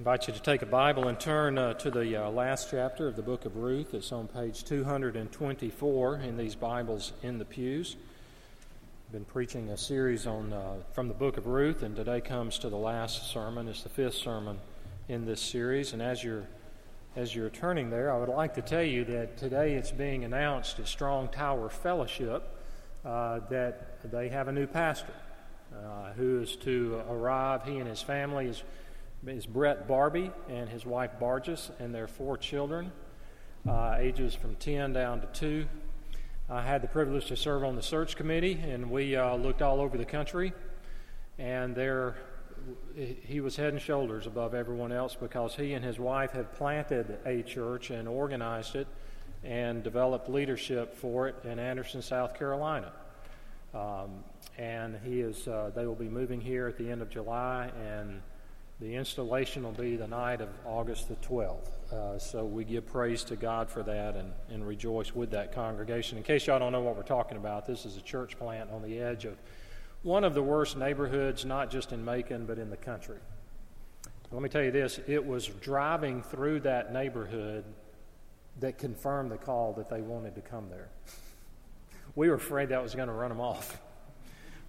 invite you to take a Bible and turn uh, to the uh, last chapter of the book of Ruth. It's on page 224 in these Bibles in the pews. I've been preaching a series on uh, from the book of Ruth, and today comes to the last sermon. It's the fifth sermon in this series. And as you're as you're turning there, I would like to tell you that today it's being announced at Strong Tower Fellowship uh, that they have a new pastor uh, who is to arrive. He and his family is is Brett Barbie and his wife Barges and their four children, uh, ages from 10 down to 2. I had the privilege to serve on the search committee, and we uh, looked all over the country. And there, he was head and shoulders above everyone else because he and his wife had planted a church and organized it and developed leadership for it in Anderson, South Carolina. Um, and he is, uh, they will be moving here at the end of July, and the installation will be the night of August the 12th. Uh, so we give praise to God for that and, and rejoice with that congregation. In case y'all don't know what we're talking about, this is a church plant on the edge of one of the worst neighborhoods, not just in Macon, but in the country. Let me tell you this it was driving through that neighborhood that confirmed the call that they wanted to come there. We were afraid that was going to run them off.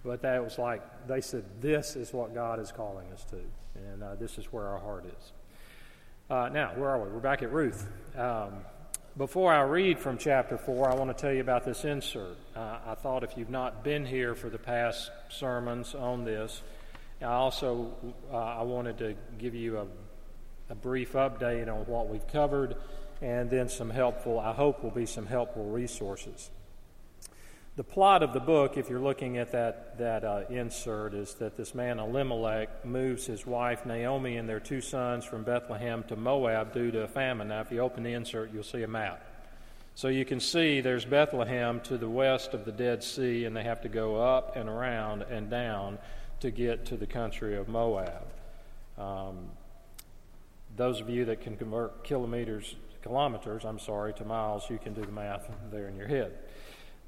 But that was like, they said, this is what God is calling us to. And uh, this is where our heart is. Uh, now, where are we? We're back at Ruth. Um, before I read from chapter 4, I want to tell you about this insert. Uh, I thought if you've not been here for the past sermons on this, I also uh, I wanted to give you a, a brief update on what we've covered and then some helpful, I hope will be some helpful resources. The plot of the book, if you're looking at that, that uh, insert, is that this man Elimelech moves his wife Naomi and their two sons from Bethlehem to Moab due to a famine. Now, if you open the insert, you'll see a map. So you can see there's Bethlehem to the west of the Dead Sea, and they have to go up and around and down to get to the country of Moab. Um, those of you that can convert kilometers, kilometers, I'm sorry, to miles, you can do the math there in your head.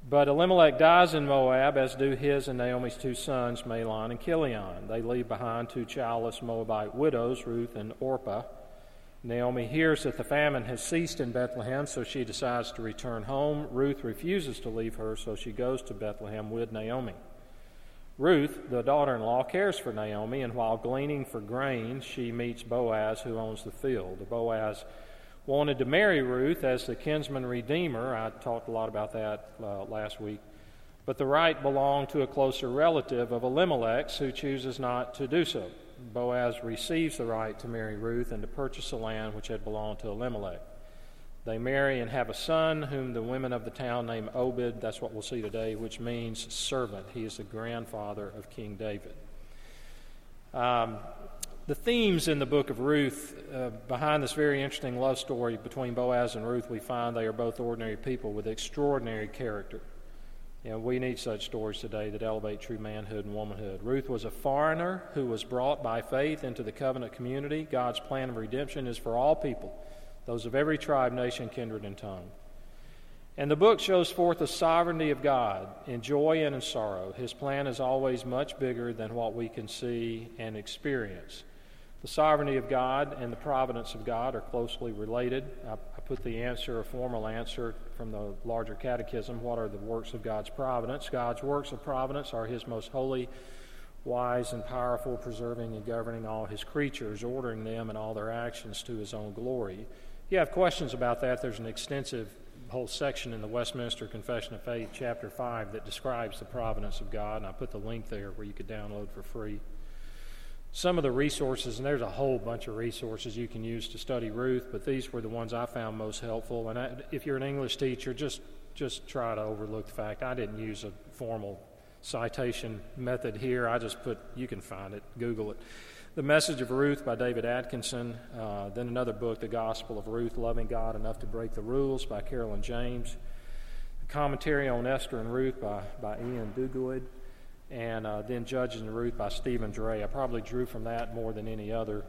But Elimelech dies in Moab, as do his and Naomi's two sons, Mahlon and Chilion. They leave behind two childless Moabite widows, Ruth and Orpah. Naomi hears that the famine has ceased in Bethlehem, so she decides to return home. Ruth refuses to leave her, so she goes to Bethlehem with Naomi. Ruth, the daughter in law, cares for Naomi, and while gleaning for grain, she meets Boaz, who owns the field. Boaz wanted to marry Ruth as the kinsman redeemer. I talked a lot about that uh, last week. But the right belonged to a closer relative of Elimelech's who chooses not to do so. Boaz receives the right to marry Ruth and to purchase the land which had belonged to Elimelech. They marry and have a son whom the women of the town name Obed. That's what we'll see today, which means servant. He is the grandfather of King David. Um, the themes in the book of Ruth, uh, behind this very interesting love story between Boaz and Ruth, we find they are both ordinary people with extraordinary character. You know, we need such stories today that elevate true manhood and womanhood. Ruth was a foreigner who was brought by faith into the covenant community. God's plan of redemption is for all people, those of every tribe, nation, kindred, and tongue. And the book shows forth the sovereignty of God in joy and in sorrow. His plan is always much bigger than what we can see and experience. The sovereignty of God and the providence of God are closely related. I, put the answer, a formal answer from the larger catechism what are the works of God's providence? God's works of providence are His most holy, wise, and powerful, preserving and governing all His creatures, ordering them and all their actions to His own glory. If you have questions about that, there's an extensive whole section in the Westminster Confession of Faith, chapter 5, that describes the providence of God, and I put the link there where you could download for free some of the resources, and there's a whole bunch of resources you can use to study Ruth, but these were the ones I found most helpful. And I, if you're an English teacher, just just try to overlook the fact I didn't use a formal citation method here. I just put you can find it, Google it. The Message of Ruth by David Atkinson. Uh, then another book, The Gospel of Ruth, Loving God Enough to Break the Rules by Carolyn James. The Commentary on Esther and Ruth by, by Iain Duguid and uh, then Judges and Ruth by Stephen Dray. I probably drew from that more than any other.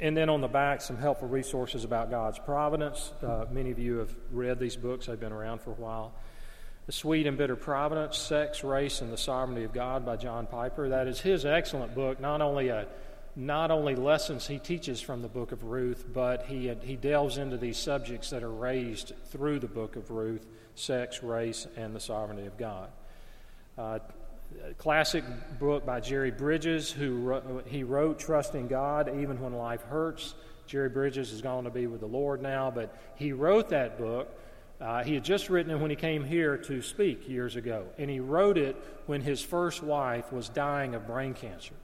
And then on the back, some helpful resources about God's providence. Uh, many of you have read these books, they've been around for a while. The Sweet and Bitter Providence, Sex, Race, and the Sovereignty of God by John Piper. That is his excellent book, not only a not only lessons he teaches from the book of Ruth, but he, he delves into these subjects that are raised through the book of Ruth sex, race, and the sovereignty of God. Uh, classic book by Jerry Bridges, who he wrote Trusting God Even When Life Hurts. Jerry Bridges is going to be with the Lord now, but he wrote that book. Uh, he had just written it when he came here to speak years ago, and he wrote it when his first wife was dying of brain cancer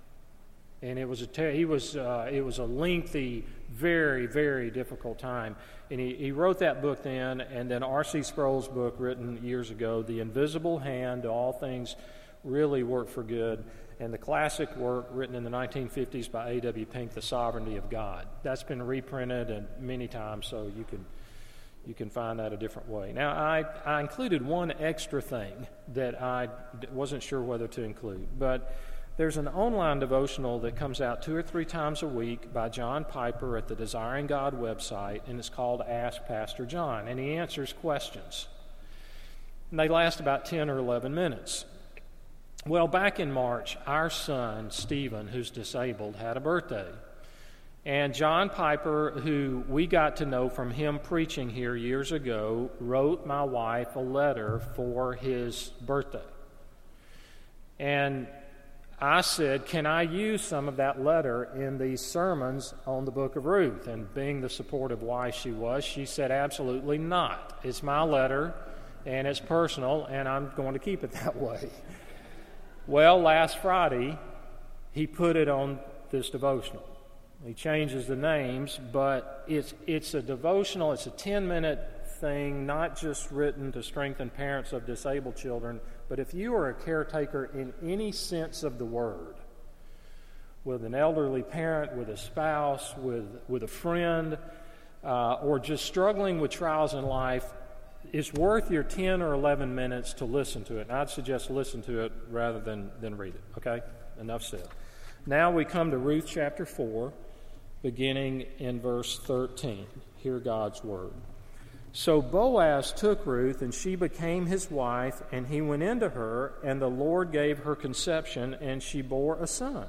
and it was a he was uh, it was a lengthy, very very difficult time. And he, he wrote that book then, and then R.C. Sproul's book written years ago, "The Invisible Hand to All Things Really Work for Good," and the classic work written in the 1950s by A.W. Pink, "The Sovereignty of God." That's been reprinted and many times, so you can you can find that a different way. Now, I, I included one extra thing that I wasn't sure whether to include, but there's an online devotional that comes out two or three times a week by John Piper at the Desiring God website, and it's called Ask Pastor John, and he answers questions. And they last about 10 or 11 minutes. Well, back in March, our son, Stephen, who's disabled, had a birthday. And John Piper, who we got to know from him preaching here years ago, wrote my wife a letter for his birthday. And I said, Can I use some of that letter in these sermons on the book of Ruth? And being the supportive wife she was, she said, Absolutely not. It's my letter, and it's personal, and I'm going to keep it that way. Well, last Friday, he put it on this devotional. He changes the names, but it's, it's a devotional, it's a 10 minute thing, not just written to strengthen parents of disabled children but if you are a caretaker in any sense of the word, with an elderly parent, with a spouse, with, with a friend, uh, or just struggling with trials in life, it's worth your 10 or 11 minutes to listen to it. And I'd suggest listen to it rather than, than read it. Okay? Enough said. Now we come to Ruth chapter 4, beginning in verse 13. Hear God's word. So Boaz took Ruth, and she became his wife, and he went into her, and the Lord gave her conception, and she bore a son.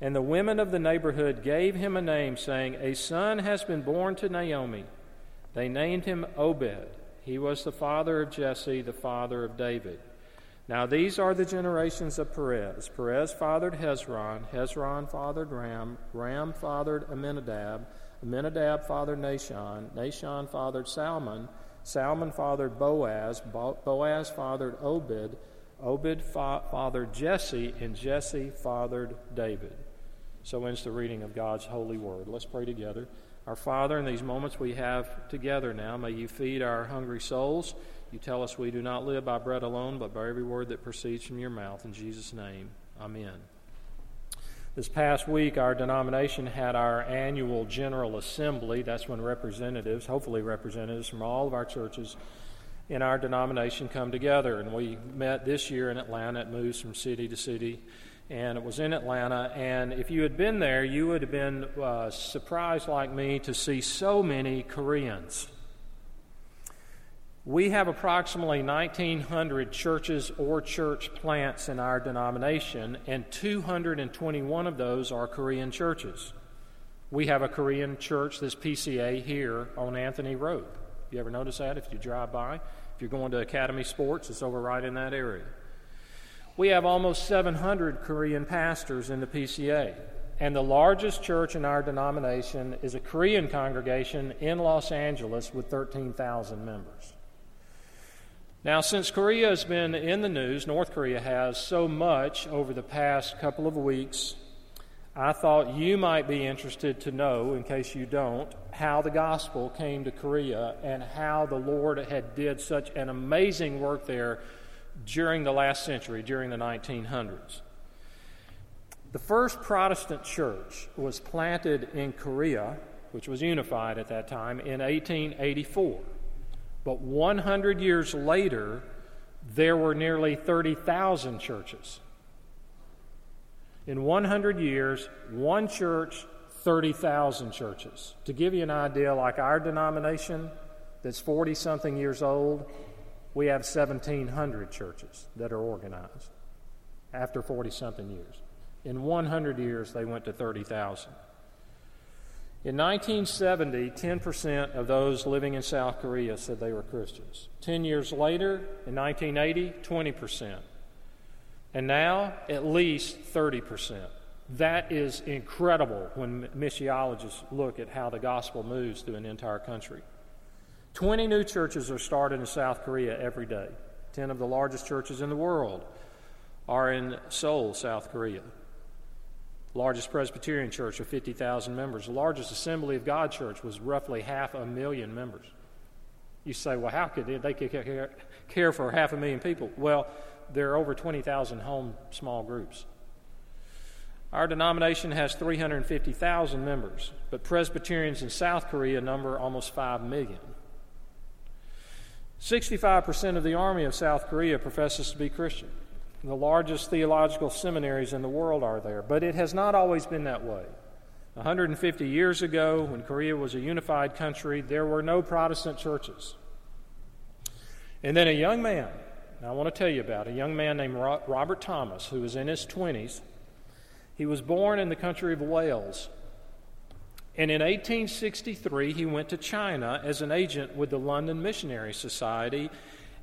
And the women of the neighborhood gave him a name, saying, A son has been born to Naomi. They named him Obed. He was the father of Jesse, the father of David. Now these are the generations of Perez. Perez fathered Hezron. Hezron fathered Ram. Ram fathered Amminadab. Amminadab fathered Nahshon. Nahshon fathered Salmon. Salmon fathered Boaz. Boaz fathered Obed. Obed fa- fathered Jesse, and Jesse fathered David. So ends the reading of God's holy word. Let's pray together. Our Father, in these moments we have together now, may you feed our hungry souls. You tell us we do not live by bread alone, but by every word that proceeds from your mouth. In Jesus' name, amen. This past week, our denomination had our annual General Assembly. That's when representatives, hopefully representatives from all of our churches in our denomination, come together. And we met this year in Atlanta. It moves from city to city. And it was in Atlanta. And if you had been there, you would have been uh, surprised, like me, to see so many Koreans. We have approximately 1,900 churches or church plants in our denomination, and 221 of those are Korean churches. We have a Korean church, this PCA, here on Anthony Road. You ever notice that if you drive by? If you're going to Academy Sports, it's over right in that area. We have almost 700 Korean pastors in the PCA, and the largest church in our denomination is a Korean congregation in Los Angeles with 13,000 members. Now, since Korea has been in the news, North Korea has so much over the past couple of weeks, I thought you might be interested to know, in case you don't, how the gospel came to Korea and how the Lord had did such an amazing work there during the last century, during the 1900s. The first Protestant church was planted in Korea which was unified at that time, in 1884. But 100 years later, there were nearly 30,000 churches. In 100 years, one church, 30,000 churches. To give you an idea, like our denomination that's 40 something years old, we have 1,700 churches that are organized after 40 something years. In 100 years, they went to 30,000. In 1970, 10% of those living in South Korea said they were Christians. Ten years later, in 1980, 20%. And now, at least 30%. That is incredible when missiologists look at how the gospel moves through an entire country. 20 new churches are started in South Korea every day. 10 of the largest churches in the world are in Seoul, South Korea largest Presbyterian church with 50,000 members. The largest Assembly of God church was roughly half a million members. You say, well, how could they, care, care for half a million people? Well, there are over 20,000 home small groups. Our denomination has 350,000 members, but Presbyterians in South Korea number almost 5 million. 65% of the army of South Korea professes to be Christian. The largest theological seminaries in the world are there, but it has not always been that way. 150 years ago, when Korea was a unified country, there were no Protestant churches. And then a young man, I want to tell you about a young man named Robert Thomas, who was in his 20s. He was born in the country of Wales. And in 1863, he went to China as an agent with the London Missionary Society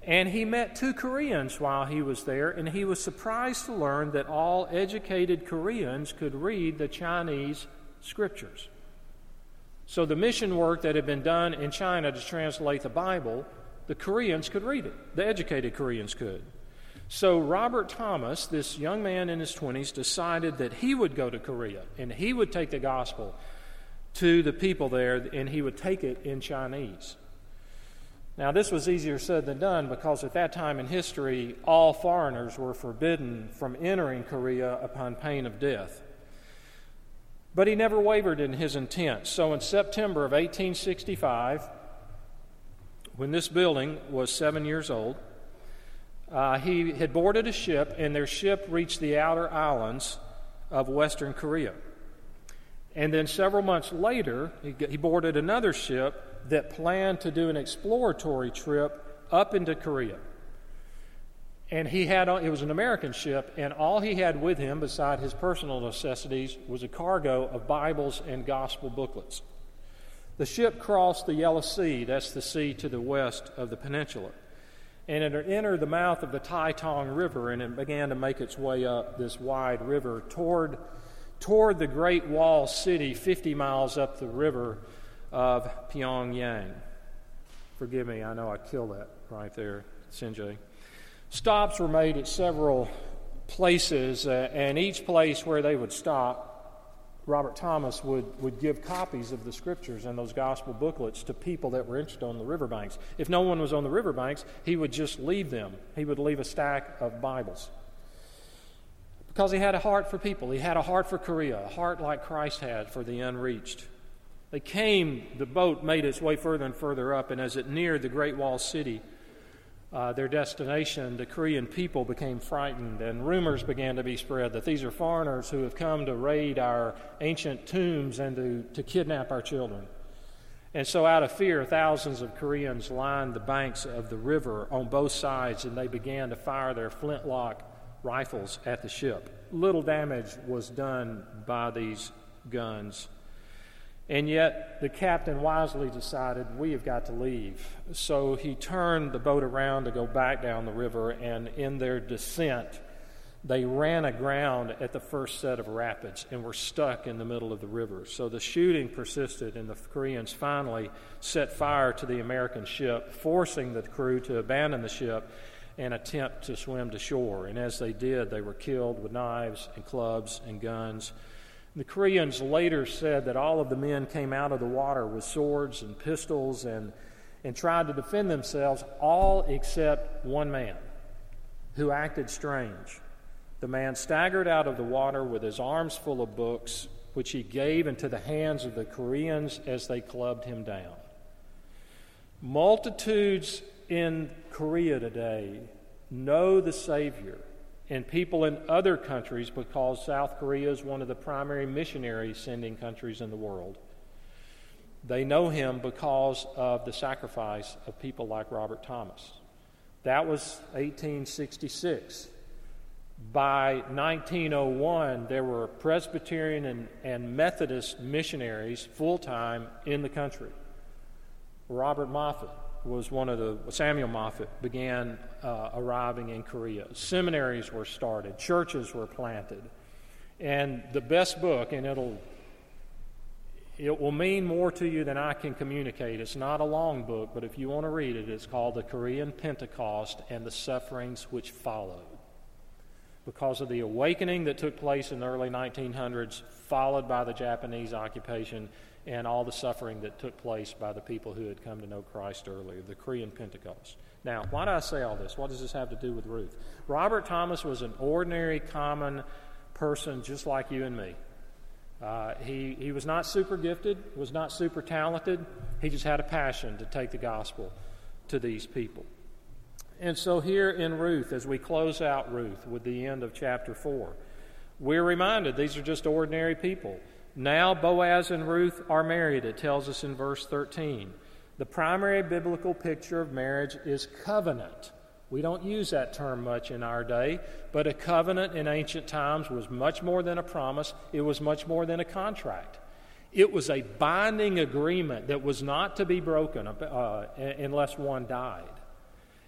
and he met two Koreans while he was there, and he was surprised to learn that all educated Koreans could read the Chinese scriptures. So, the mission work that had been done in China to translate the Bible, the Koreans could read it. The educated Koreans could. So, Robert Thomas, this young man in his 20s, decided that he would go to Korea and he would take the gospel to the people there and he would take it in Chinese. Now, this was easier said than done because at that time in history, all foreigners were forbidden from entering Korea upon pain of death. But he never wavered in his intent. So in September of 1865, when this building was seven years old, uh, he had boarded a ship, and their ship reached the outer islands of Western Korea. And then several months later, he, boarded another ship that planned to do an exploratory trip up into Korea. And he had, it was an American ship, and all he had with him, beside his personal necessities, was a cargo of Bibles and gospel booklets. The ship crossed the Yellow Sea, that's the sea to the west of the peninsula, and it entered the mouth of the Tai Tong River, and it began to make its way up this wide river toward, toward the Great Wall City, 50 miles up the river of Pyongyang. Forgive me, I know I killed that right there, Sinjay. Stops were made at several places, uh, and each place where they would stop, Robert Thomas would, would give copies of the scriptures and those gospel booklets to people that were interested on the riverbanks. If no one was on the riverbanks, he would just leave them. He would leave a stack of Bibles. Because he had a heart for people. He had a heart for Korea, a heart like Christ had for the unreached. They came, the boat made its way further and further up, and as it neared the Great Wall City, uh, their destination, the Korean people became frightened, and rumors began to be spread that these are foreigners who have come to raid our ancient tombs and to, to kidnap our children. And so, out of fear, thousands of Koreans lined the banks of the river on both sides, and they began to fire their flintlock rifles at the ship. Little damage was done by these guns. And yet, the captain wisely decided, we have got to leave. So he turned the boat around to go back down the river, and in their descent, they ran aground at the first set of rapids and were stuck in the middle of the river. So the shooting persisted, and the Koreans finally set fire to the American ship, forcing the crew to abandon the ship and attempt to swim to shore. And as they did, they were killed with knives and clubs and guns. The Koreans later said that all of the men came out of the water with swords and pistols and, and tried to defend themselves, all except one man who acted strange. The man staggered out of the water with his arms full of books which he gave into the hands of the Koreans as they clubbed him down. Multitudes in Korea today know the Savior, and people in other countries, because South Korea is one of the primary missionary sending countries in the world, they know him because of the sacrifice of people like Robert Thomas. That was 1866. By 1901, there were Presbyterian and, and Methodist missionaries full time in the country. Robert Moffat was one of the, Samuel Moffett began uh, arriving in Korea. Seminaries were started, churches were planted. And the best book, and it'll it will mean more to you than I can communicate. It's not a long book, but if you want to read it, it's called The Korean Pentecost and the Sufferings Which Followed. Because of the awakening that took place in the early 1900s, followed by the Japanese occupation and all the suffering that took place by the people who had come to know Christ earlier, the Korean Pentecost. Now, why do I say all this? What does this have to do with Ruth? Robert Thomas was an ordinary, common person just like you and me. Uh, he, he was not super gifted, was not super talented. He just had a passion to take the gospel to these people. And so, here in Ruth, as we close out Ruth with the end of chapter 4, we're reminded these are just ordinary people. Now, Boaz and Ruth are married, it tells us in verse 13. The primary biblical picture of marriage is covenant. We don't use that term much in our day, but a covenant in ancient times was much more than a promise, it was much more than a contract. It was a binding agreement that was not to be broken uh, unless one died.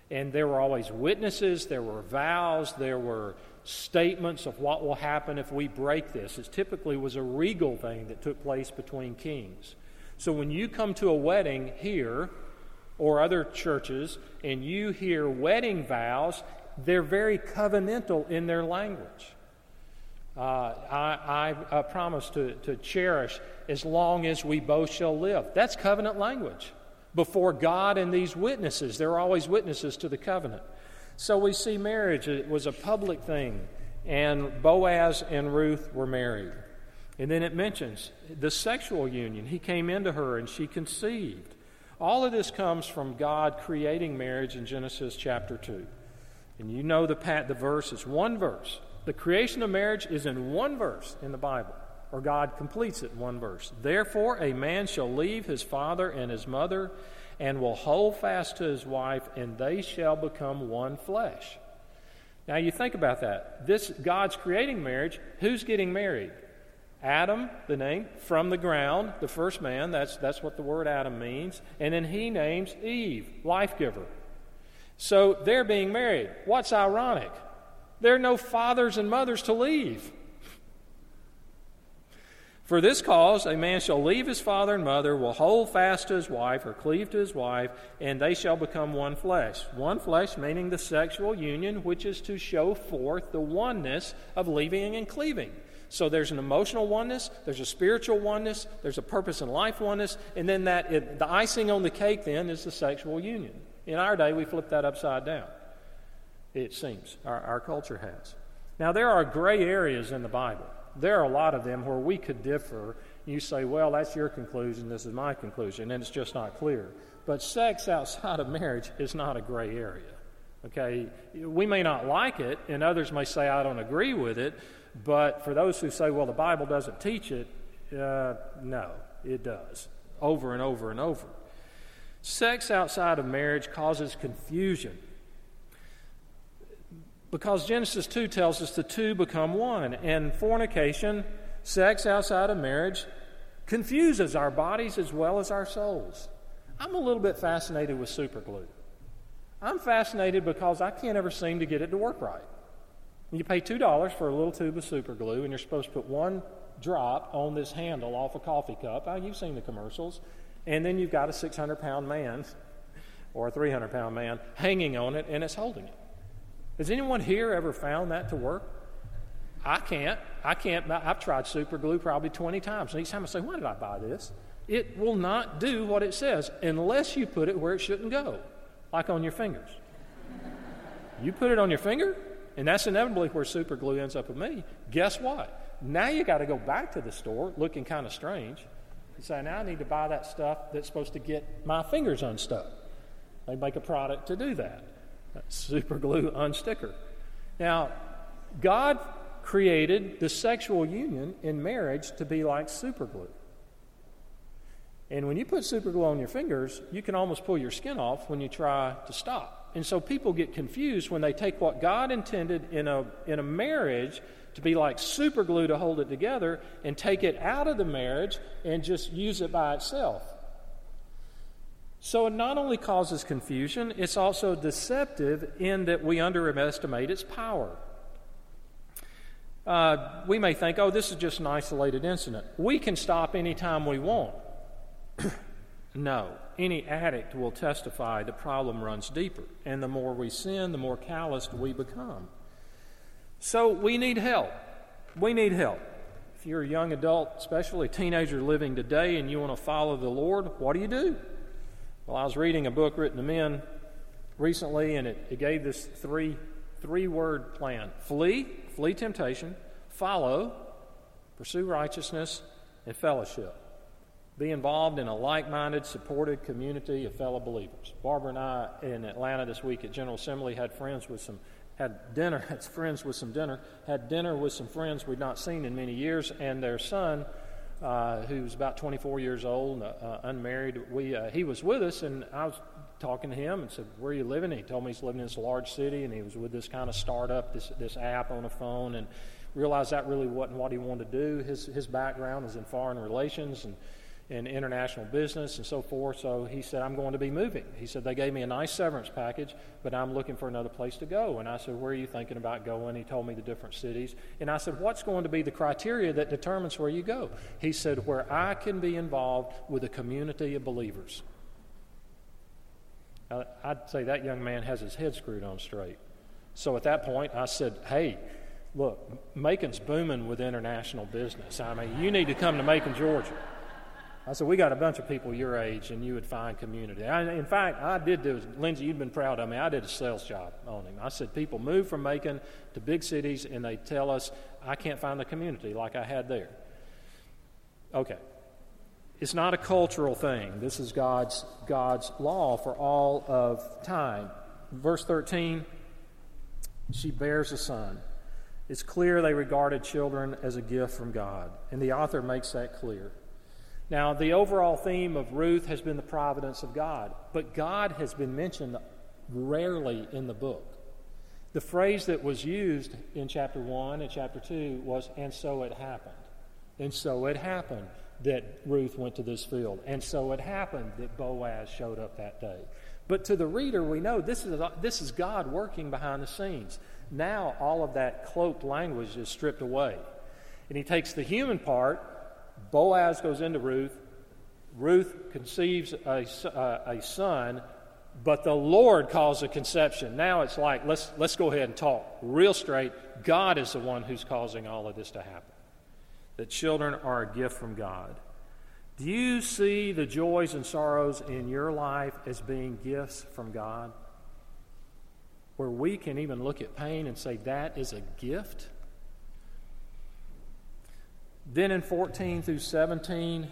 And there were always witnesses, there were vows, there were statements of what will happen if we break this. It typically was a regal thing that took place between kings. So when you come to a wedding here, or other churches and you hear wedding vows, they're very covenantal in their language. Uh, I, I, I promise to, to cherish as long as we both shall live. That's covenant language. Before God and these witnesses, there are always witnesses to the covenant. So we see marriage it was a public thing, and Boaz and Ruth were married. And then it mentions the sexual union. He came into her and she conceived. All of this comes from God creating marriage in Genesis chapter 2. And you know the, the verse is one verse. The creation of marriage is in one verse in the Bible, or God completes it in one verse. Therefore, a man shall leave his father and his mother and will hold fast to his wife, and they shall become one flesh. Now, you think about that. This God's creating marriage. Who's getting married? Adam, the name, from the ground, the first man, that's, that's what the word Adam means. And then he names Eve, life giver. So they're being married. What's ironic? There are no fathers and mothers to leave. For this cause, a man shall leave his father and mother, will hold fast to his wife, or cleave to his wife, and they shall become one flesh. One flesh meaning the sexual union, which is to show forth the oneness of leaving and cleaving. So there's an emotional oneness, there's a spiritual oneness, there's a purpose in life oneness, and then that it, the icing on the cake then is the sexual union. In our day, we flip that upside down. It seems our, our culture has. Now there are gray areas in the Bible. There are a lot of them where we could differ. You say, well, that's your conclusion, this is my conclusion, and it's just not clear. But sex outside of marriage is not a gray area. Okay? We may not like it, and others may say, I don't agree with it, but for those who say, well, the Bible doesn't teach it, uh, no, it does. Over and over and over. Sex outside of marriage causes confusion. Because Genesis 2 tells us the two become one. And fornication, sex outside of marriage, confuses our bodies as well as our souls. I'm a little bit fascinated with superglue. I'm fascinated because I can't ever seem to get it to work right. You pay $2 for a little tube of super glue, and you're supposed to put one drop on this handle off a coffee cup. Oh, you've seen the commercials. And then you've got a 600 pound man or a 300 pound man hanging on it, and it's holding it. Has anyone here ever found that to work? I can't. I can't. I've tried super glue probably 20 times. And each time I say, why did I buy this? It will not do what it says unless you put it where it shouldn't go, like on your fingers. you put it on your finger, and that's inevitably where super glue ends up with me. Guess what? Now you got to go back to the store looking kind of strange. and say, now I need to buy that stuff that's supposed to get my fingers unstuck. They make a product to do that. Super glue unsticker. Now, God created the sexual union in marriage to be like super glue. And when you put super glue on your fingers, you can almost pull your skin off when you try to stop. And so people get confused when they take what God intended in a, in a marriage to be like super glue to hold it together and take it out of the marriage and just use it by itself. So it not only causes confusion, it's also deceptive in that we underestimate its power. Uh, we may think, oh, this is just an isolated incident. We can stop anytime we want. no. Any addict will testify the problem runs deeper. And the more we sin, the more calloused we become. So we need help. We need help. If you're a young adult, especially a teenager living today, and you want to follow the Lord, what do you do? Well, I was reading a book written to men recently, and it, it gave this three three word plan flee, flee temptation, follow, pursue righteousness, and fellowship. Be involved in a like minded, supported community of fellow believers. Barbara and I in Atlanta this week at General Assembly had friends with some had dinner, had friends with some dinner, had dinner with some friends we'd not seen in many years, and their son uh, who was about 24 years old, uh, uh, unmarried. We, uh, he was with us, and I was talking to him and said, Where are you living? And he told me he's living in this large city, and he was with this kind of startup, this, this app on a phone, and realized that really wasn't what he wanted to do. His, his background was in foreign relations and in international business and so forth. So he said, I'm going to be moving. He said, They gave me a nice severance package, but I'm looking for another place to go. And I said, Where are you thinking about going? He told me the different cities. And I said, What's going to be the criteria that determines where you go? He said, Where I can be involved with a community of believers. I'd say that young man has his head screwed on straight. So at that point, I said, Hey, look, Macon's booming with international business. I mean, you need to come to Macon, Georgia. I said, we got a bunch of people your age, and you would find community. I, in fact, I did do, Lindsay, you've been proud of me. I did a sales job on him. I said, people move from Macon to big cities, and they tell us, I can't find the community like I had there. Okay. It's not a cultural thing. This is God's, God's law for all of time. Verse 13, she bears a son. It's clear they regarded children as a gift from God, and the author makes that clear. Now, the overall theme of Ruth has been the providence of God, but God has been mentioned rarely in the book. The phrase that was used in chapter 1 and chapter 2 was, and so it happened. And so it happened that Ruth went to this field. And so it happened that Boaz showed up that day. But to the reader, we know this is, this is God working behind the scenes. Now, all of that cloaked language is stripped away. And he takes the human part Boaz goes into Ruth. Ruth conceives a, uh, a son, but the Lord calls a conception. Now it's like, let's, let's go ahead and talk real straight. God is the one who's causing all of this to happen. That children are a gift from God. Do you see the joys and sorrows in your life as being gifts from God? Where we can even look at pain and say, that is a gift? Then in 14 through 17,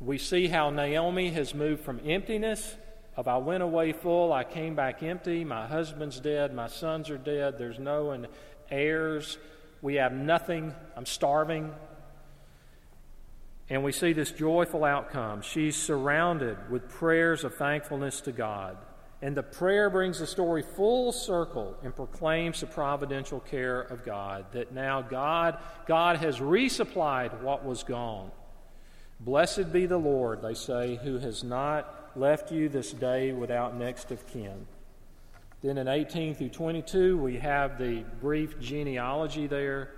we see how Naomi has moved from emptiness of I went away full, I came back empty, my husband's dead, my sons are dead, there's no heirs, we have nothing, I'm starving. And we see this joyful outcome. She's surrounded with prayers of thankfulness to God. And the prayer brings the story full circle and proclaims the providential care of God, that now God, God has resupplied what was gone. Blessed be the Lord, they say, who has not left you this day without next of kin. Then in 18 through 22, we have the brief genealogy there.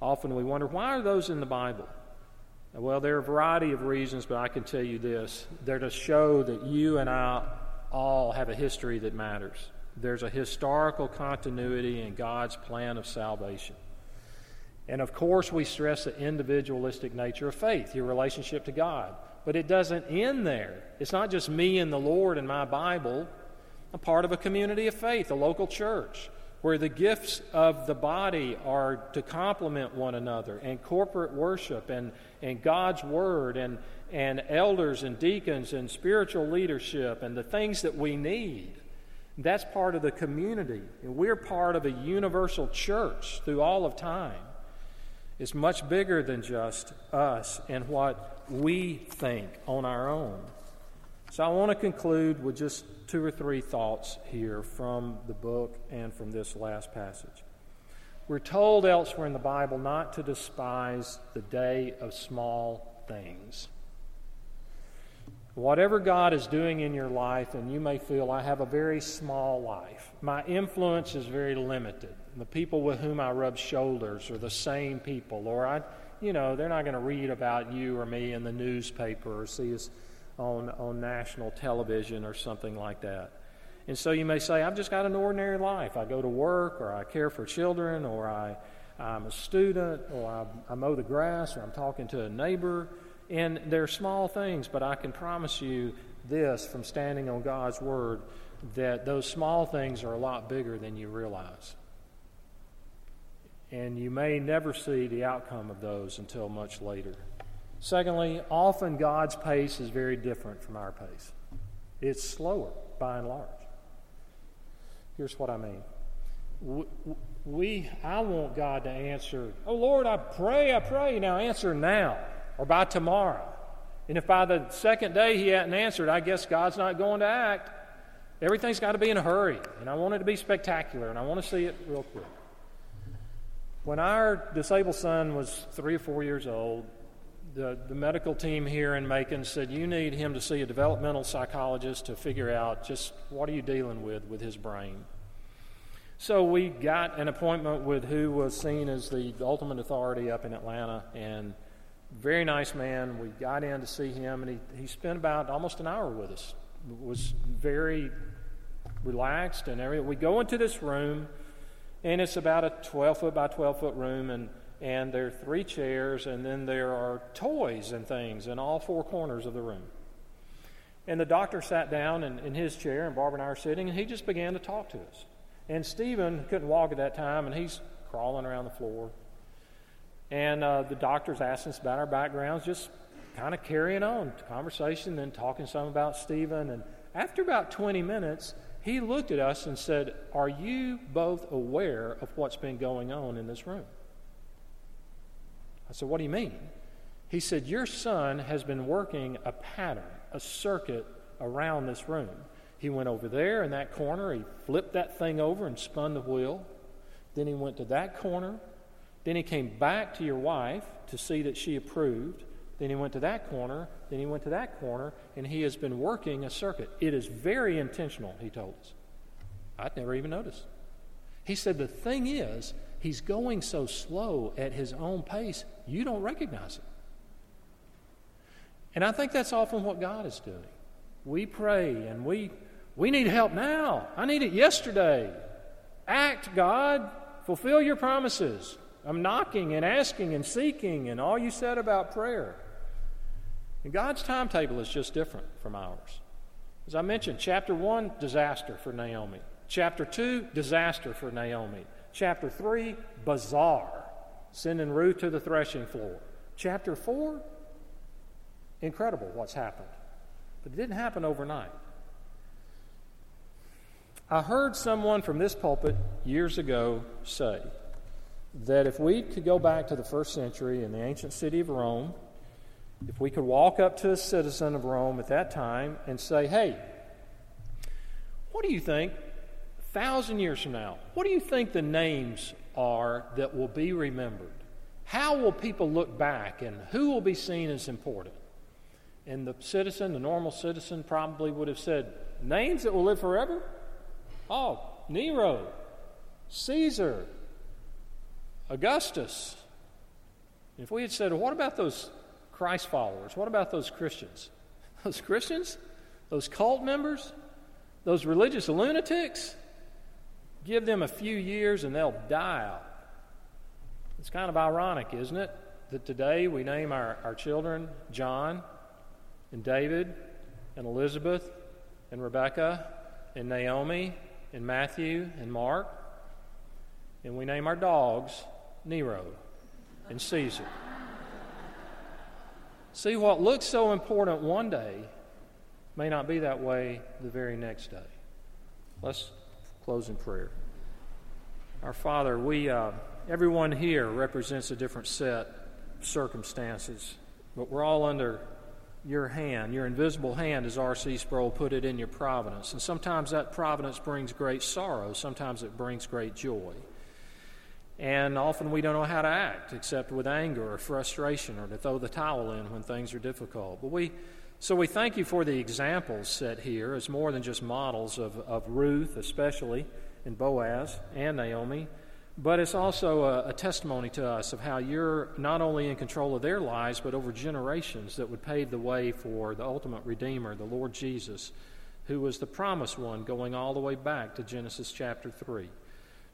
Often we wonder, why are those in the Bible? Well, there are a variety of reasons, but I can tell you this. They're to show that you and I all have a history that matters. There's a historical continuity in God's plan of salvation. And of course, we stress the individualistic nature of faith, your relationship to God. But it doesn't end there. It's not just me and the Lord and my Bible. I'm part of a community of faith, a local church. where the gifts of the body are to complement one another, and corporate worship, and, and God's Word, and, and elders and deacons, and spiritual leadership, and the things that we need. That's part of the community. And we're part of a universal church through all of time. It's much bigger than just us and what we think on our own. So I want to conclude with just two or three thoughts here from the book and from this last passage. We're told elsewhere in the Bible not to despise the day of small things. Whatever God is doing in your life, and you may feel, I have a very small life, my influence is very limited. The people with whom I rub shoulders are the same people, or I, you know, they're not going to read about you or me in the newspaper or see us on, on national television or something like that. And so you may say, I've just got an ordinary life. I go to work, or I care for children, or I, I'm a student, or I, I mow the grass, or I'm talking to a neighbor. And they're small things, but I can promise you this from standing on God's Word that those small things are a lot bigger than you realize. And you may never see the outcome of those until much later. Secondly, often God's pace is very different from our pace. It's slower, by and large. Here's what I mean. We, I want God to answer, oh Lord, I pray, I pray. Now answer now or by tomorrow. And if by the second day he hadn't answered, I guess God's not going to act. Everything's got to be in a hurry. And I want it to be spectacular, and I want to see it real quick. When our disabled son was three or four years old, the, the medical team here in Macon said, You need him to see a developmental psychologist to figure out just what are you dealing with with his brain. So we got an appointment with who was seen as the ultimate authority up in Atlanta, and very nice man. We got in to see him, and he, he spent about almost an hour with us. Was very relaxed and everything. We go into this room, and it's about a 12 foot by 12 foot room, and and there are three chairs, and then there are toys and things in all four corners of the room. And the doctor sat down in, in his chair, and Barbara and I are sitting, and he just began to talk to us. And Stephen couldn't walk at that time, and he's crawling around the floor. And uh, the doctor's asking us about our backgrounds, just kind of carrying on conversation, then talking some about Stephen. And after about 20 minutes, he looked at us and said, Are you both aware of what's been going on in this room? I said, What do you mean? He said, Your son has been working a pattern, a circuit around this room. He went over there in that corner, he flipped that thing over and spun the wheel. Then he went to that corner. Then he came back to your wife to see that she approved. Then he went to that corner. Then he went to that corner, and he has been working a circuit. It is very intentional, he told us. I'd never even noticed. He said, The thing is, he's going so slow at his own pace, you don't recognize it. And I think that's often what God is doing. We pray and we, we need help now. I need it yesterday. Act, God. Fulfill your promises. I'm knocking and asking and seeking and all you said about prayer. And God's timetable is just different from ours. As I mentioned, chapter 1, disaster for Naomi. Chapter 2, disaster for Naomi. Chapter 3, bizarre, sending Ruth to the threshing floor. Chapter 4, incredible what's happened. But it didn't happen overnight. I heard someone from this pulpit years ago say that if we could go back to the first century in the ancient city of Rome, if we could walk up to a citizen of Rome at that time and say, hey, what do you think thousand years from now, what do you think the names are that will be remembered? How will people look back and who will be seen as important? And the citizen, the normal citizen, probably would have said, Names that will live forever? Oh, Nero, Caesar, Augustus. If we had said, What about those Christ followers? What about those Christians? Those Christians? Those cult members? Those religious lunatics? Give them a few years and they'll die out. It's kind of ironic, isn't it? That today we name our, our children John and David and Elizabeth and Rebecca and Naomi and Matthew and Mark. and we name our dogs Nero and Caesar. See, what looks so important one day may not be that way the very next day. Let's close in prayer. Our Father, we, uh, everyone here represents a different set of circumstances, but we're all under your hand, your invisible hand, as R.C. Sproul put it, in your providence. And sometimes that providence brings great sorrow, sometimes it brings great joy. And often we don't know how to act except with anger or frustration or to throw the towel in when things are difficult. But we, so we thank you for the examples set here as more than just models of, of Ruth, especially, and Boaz and Naomi, but it's also a, a, testimony to us of how you're not only in control of their lives, but over generations that would pave the way for the ultimate Redeemer, the Lord Jesus, who was the promised one going all the way back to Genesis chapter 3.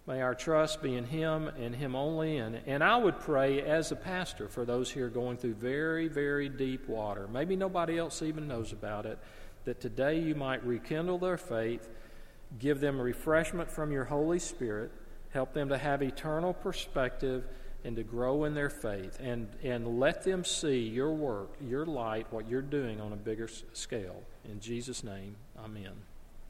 May our trust be in Him and Him only. And, and I would pray as a pastor for those here going through very, very deep water. Maybe nobody else even knows about it. That today you might rekindle their faith, give them refreshment from your Holy Spirit, help them to have eternal perspective and to grow in their faith, and, and let them see your work, your light, what you're doing on a bigger scale. In Jesus' name, amen.